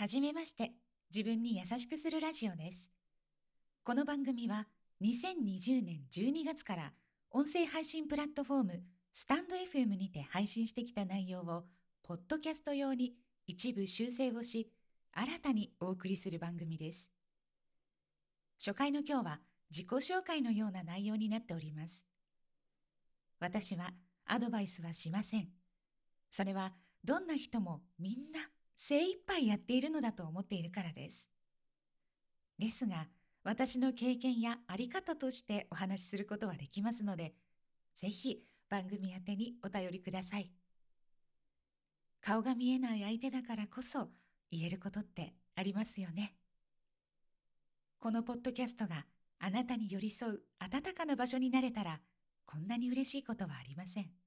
はじめまして、自分に優しくするラジオです。この番組は2020年12月から音声配信プラットフォームスタンド FM にて配信してきた内容をポッドキャスト用に一部修正をし、新たにお送りする番組です。初回の今日は自己紹介のような内容になっております。私はアドバイスはしません。それはどんな人もみんな精一杯やっているのだと思っているからです。ですが、私の経験やあり方としてお話しすることはできますので、ぜひ番組宛てにお便りください。顔が見えない相手だからこそ言えることってありますよね。このポッドキャストがあなたに寄り添う温かな場所になれたら、こんなに嬉しいことはありません。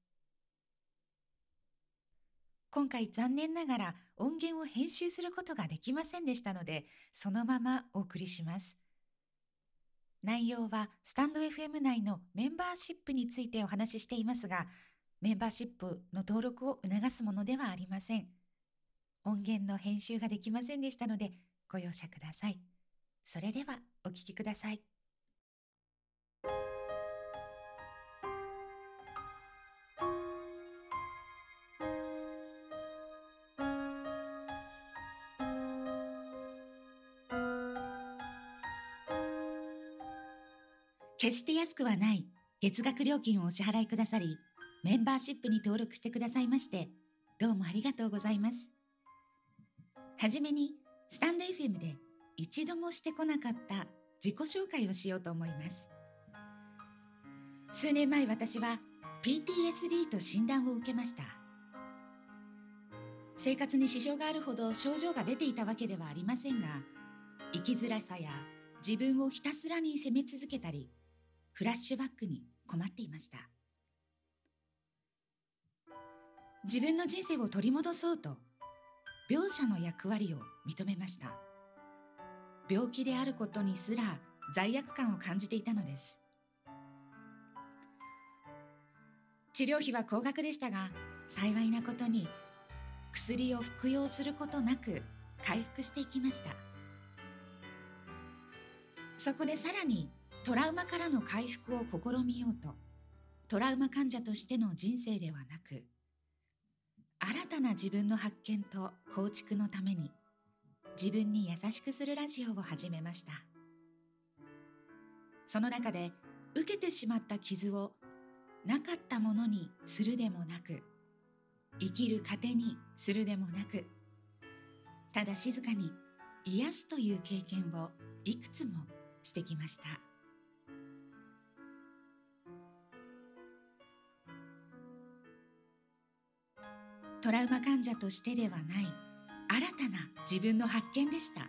今回残念ながら音源を編集することができませんでしたので、そのままお送りします。内容はスタンド FM 内のメンバーシップについてお話ししていますが、メンバーシップの登録を促すものではありません。音源の編集ができませんでしたので、ご容赦ください。それではお聞きください。決して安くはない月額料金をお支払いくださり、メンバーシップに登録してくださいまして、どうもありがとうございます。はじめに、スタンド FM で一度もしてこなかった自己紹介をしようと思います。数年前私は PTSD と診断を受けました。生活に支障があるほど症状が出ていたわけではありませんが、生きづらさや自分をひたすらに責め続けたり、フラッシュバックに困っていました。自分の人生を取り戻そうと、描写の役割を認めました。病気であることにすら罪悪感を感じていたのです。治療費は高額でしたが、幸いなことに薬を服用することなく回復していきました。そこでさらにトラウマからの回復を試みようと、トラウマ患者としての人生ではなく、新たな自分の発見と構築のために、自分に優しくするラジオを始めました。その中で、受けてしまった傷をなかったものにするでもなく、生きる糧にするでもなく、ただ静かに癒すという経験をいくつもしてきました。トラウマ患者としてではない新たな自分の発見でした。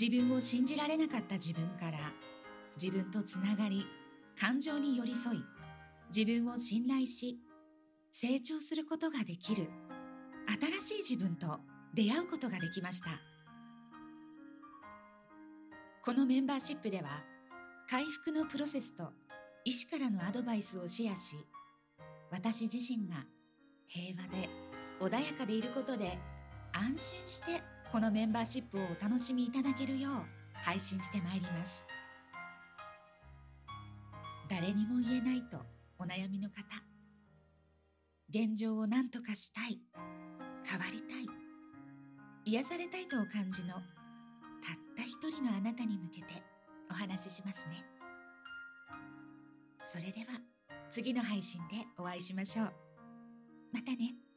自分を信じられなかった自分から自分とつながり感情に寄り添い自分を信頼し成長することができる新しい自分と出会うことができました。このメンバーシップでは回復のプロセスと医師からのアドバイスをシェアし私自身が平和で穏やかでいることで安心してこのメンバーシップをお楽しみいただけるよう配信してまいります誰にも言えないとお悩みの方現状を何とかしたい変わりたい癒されたいとお感じのたった一人のあなたに向けてお話ししますね。それでは次の配信でお会いしましょう。またね。